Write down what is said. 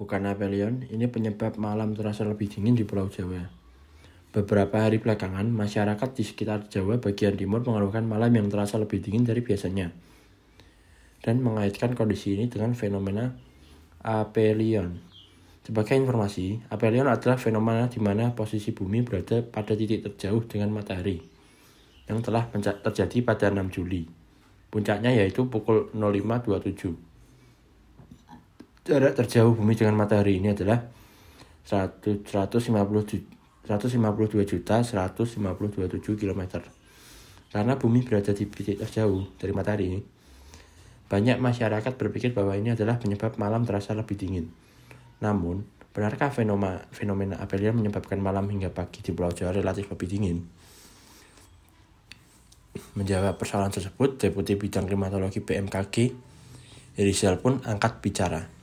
bukan apelion, ini penyebab malam terasa lebih dingin di Pulau Jawa. Beberapa hari belakangan, masyarakat di sekitar Jawa bagian timur mengeluhkan malam yang terasa lebih dingin dari biasanya. Dan mengaitkan kondisi ini dengan fenomena apelion. Sebagai informasi, apelion adalah fenomena di mana posisi bumi berada pada titik terjauh dengan matahari yang telah terjadi pada 6 Juli. Puncaknya yaitu pukul 05.27. Jarak terjauh bumi dengan matahari ini adalah 152 juta 152,157 km. Karena bumi berada di titik terjauh dari matahari, banyak masyarakat berpikir bahwa ini adalah penyebab malam terasa lebih dingin. Namun, benarkah fenomena, fenomena menyebabkan malam hingga pagi di Pulau Jawa relatif lebih dingin? Menjawab persoalan tersebut, Deputi Bidang Klimatologi BMKG, Rizal pun angkat bicara.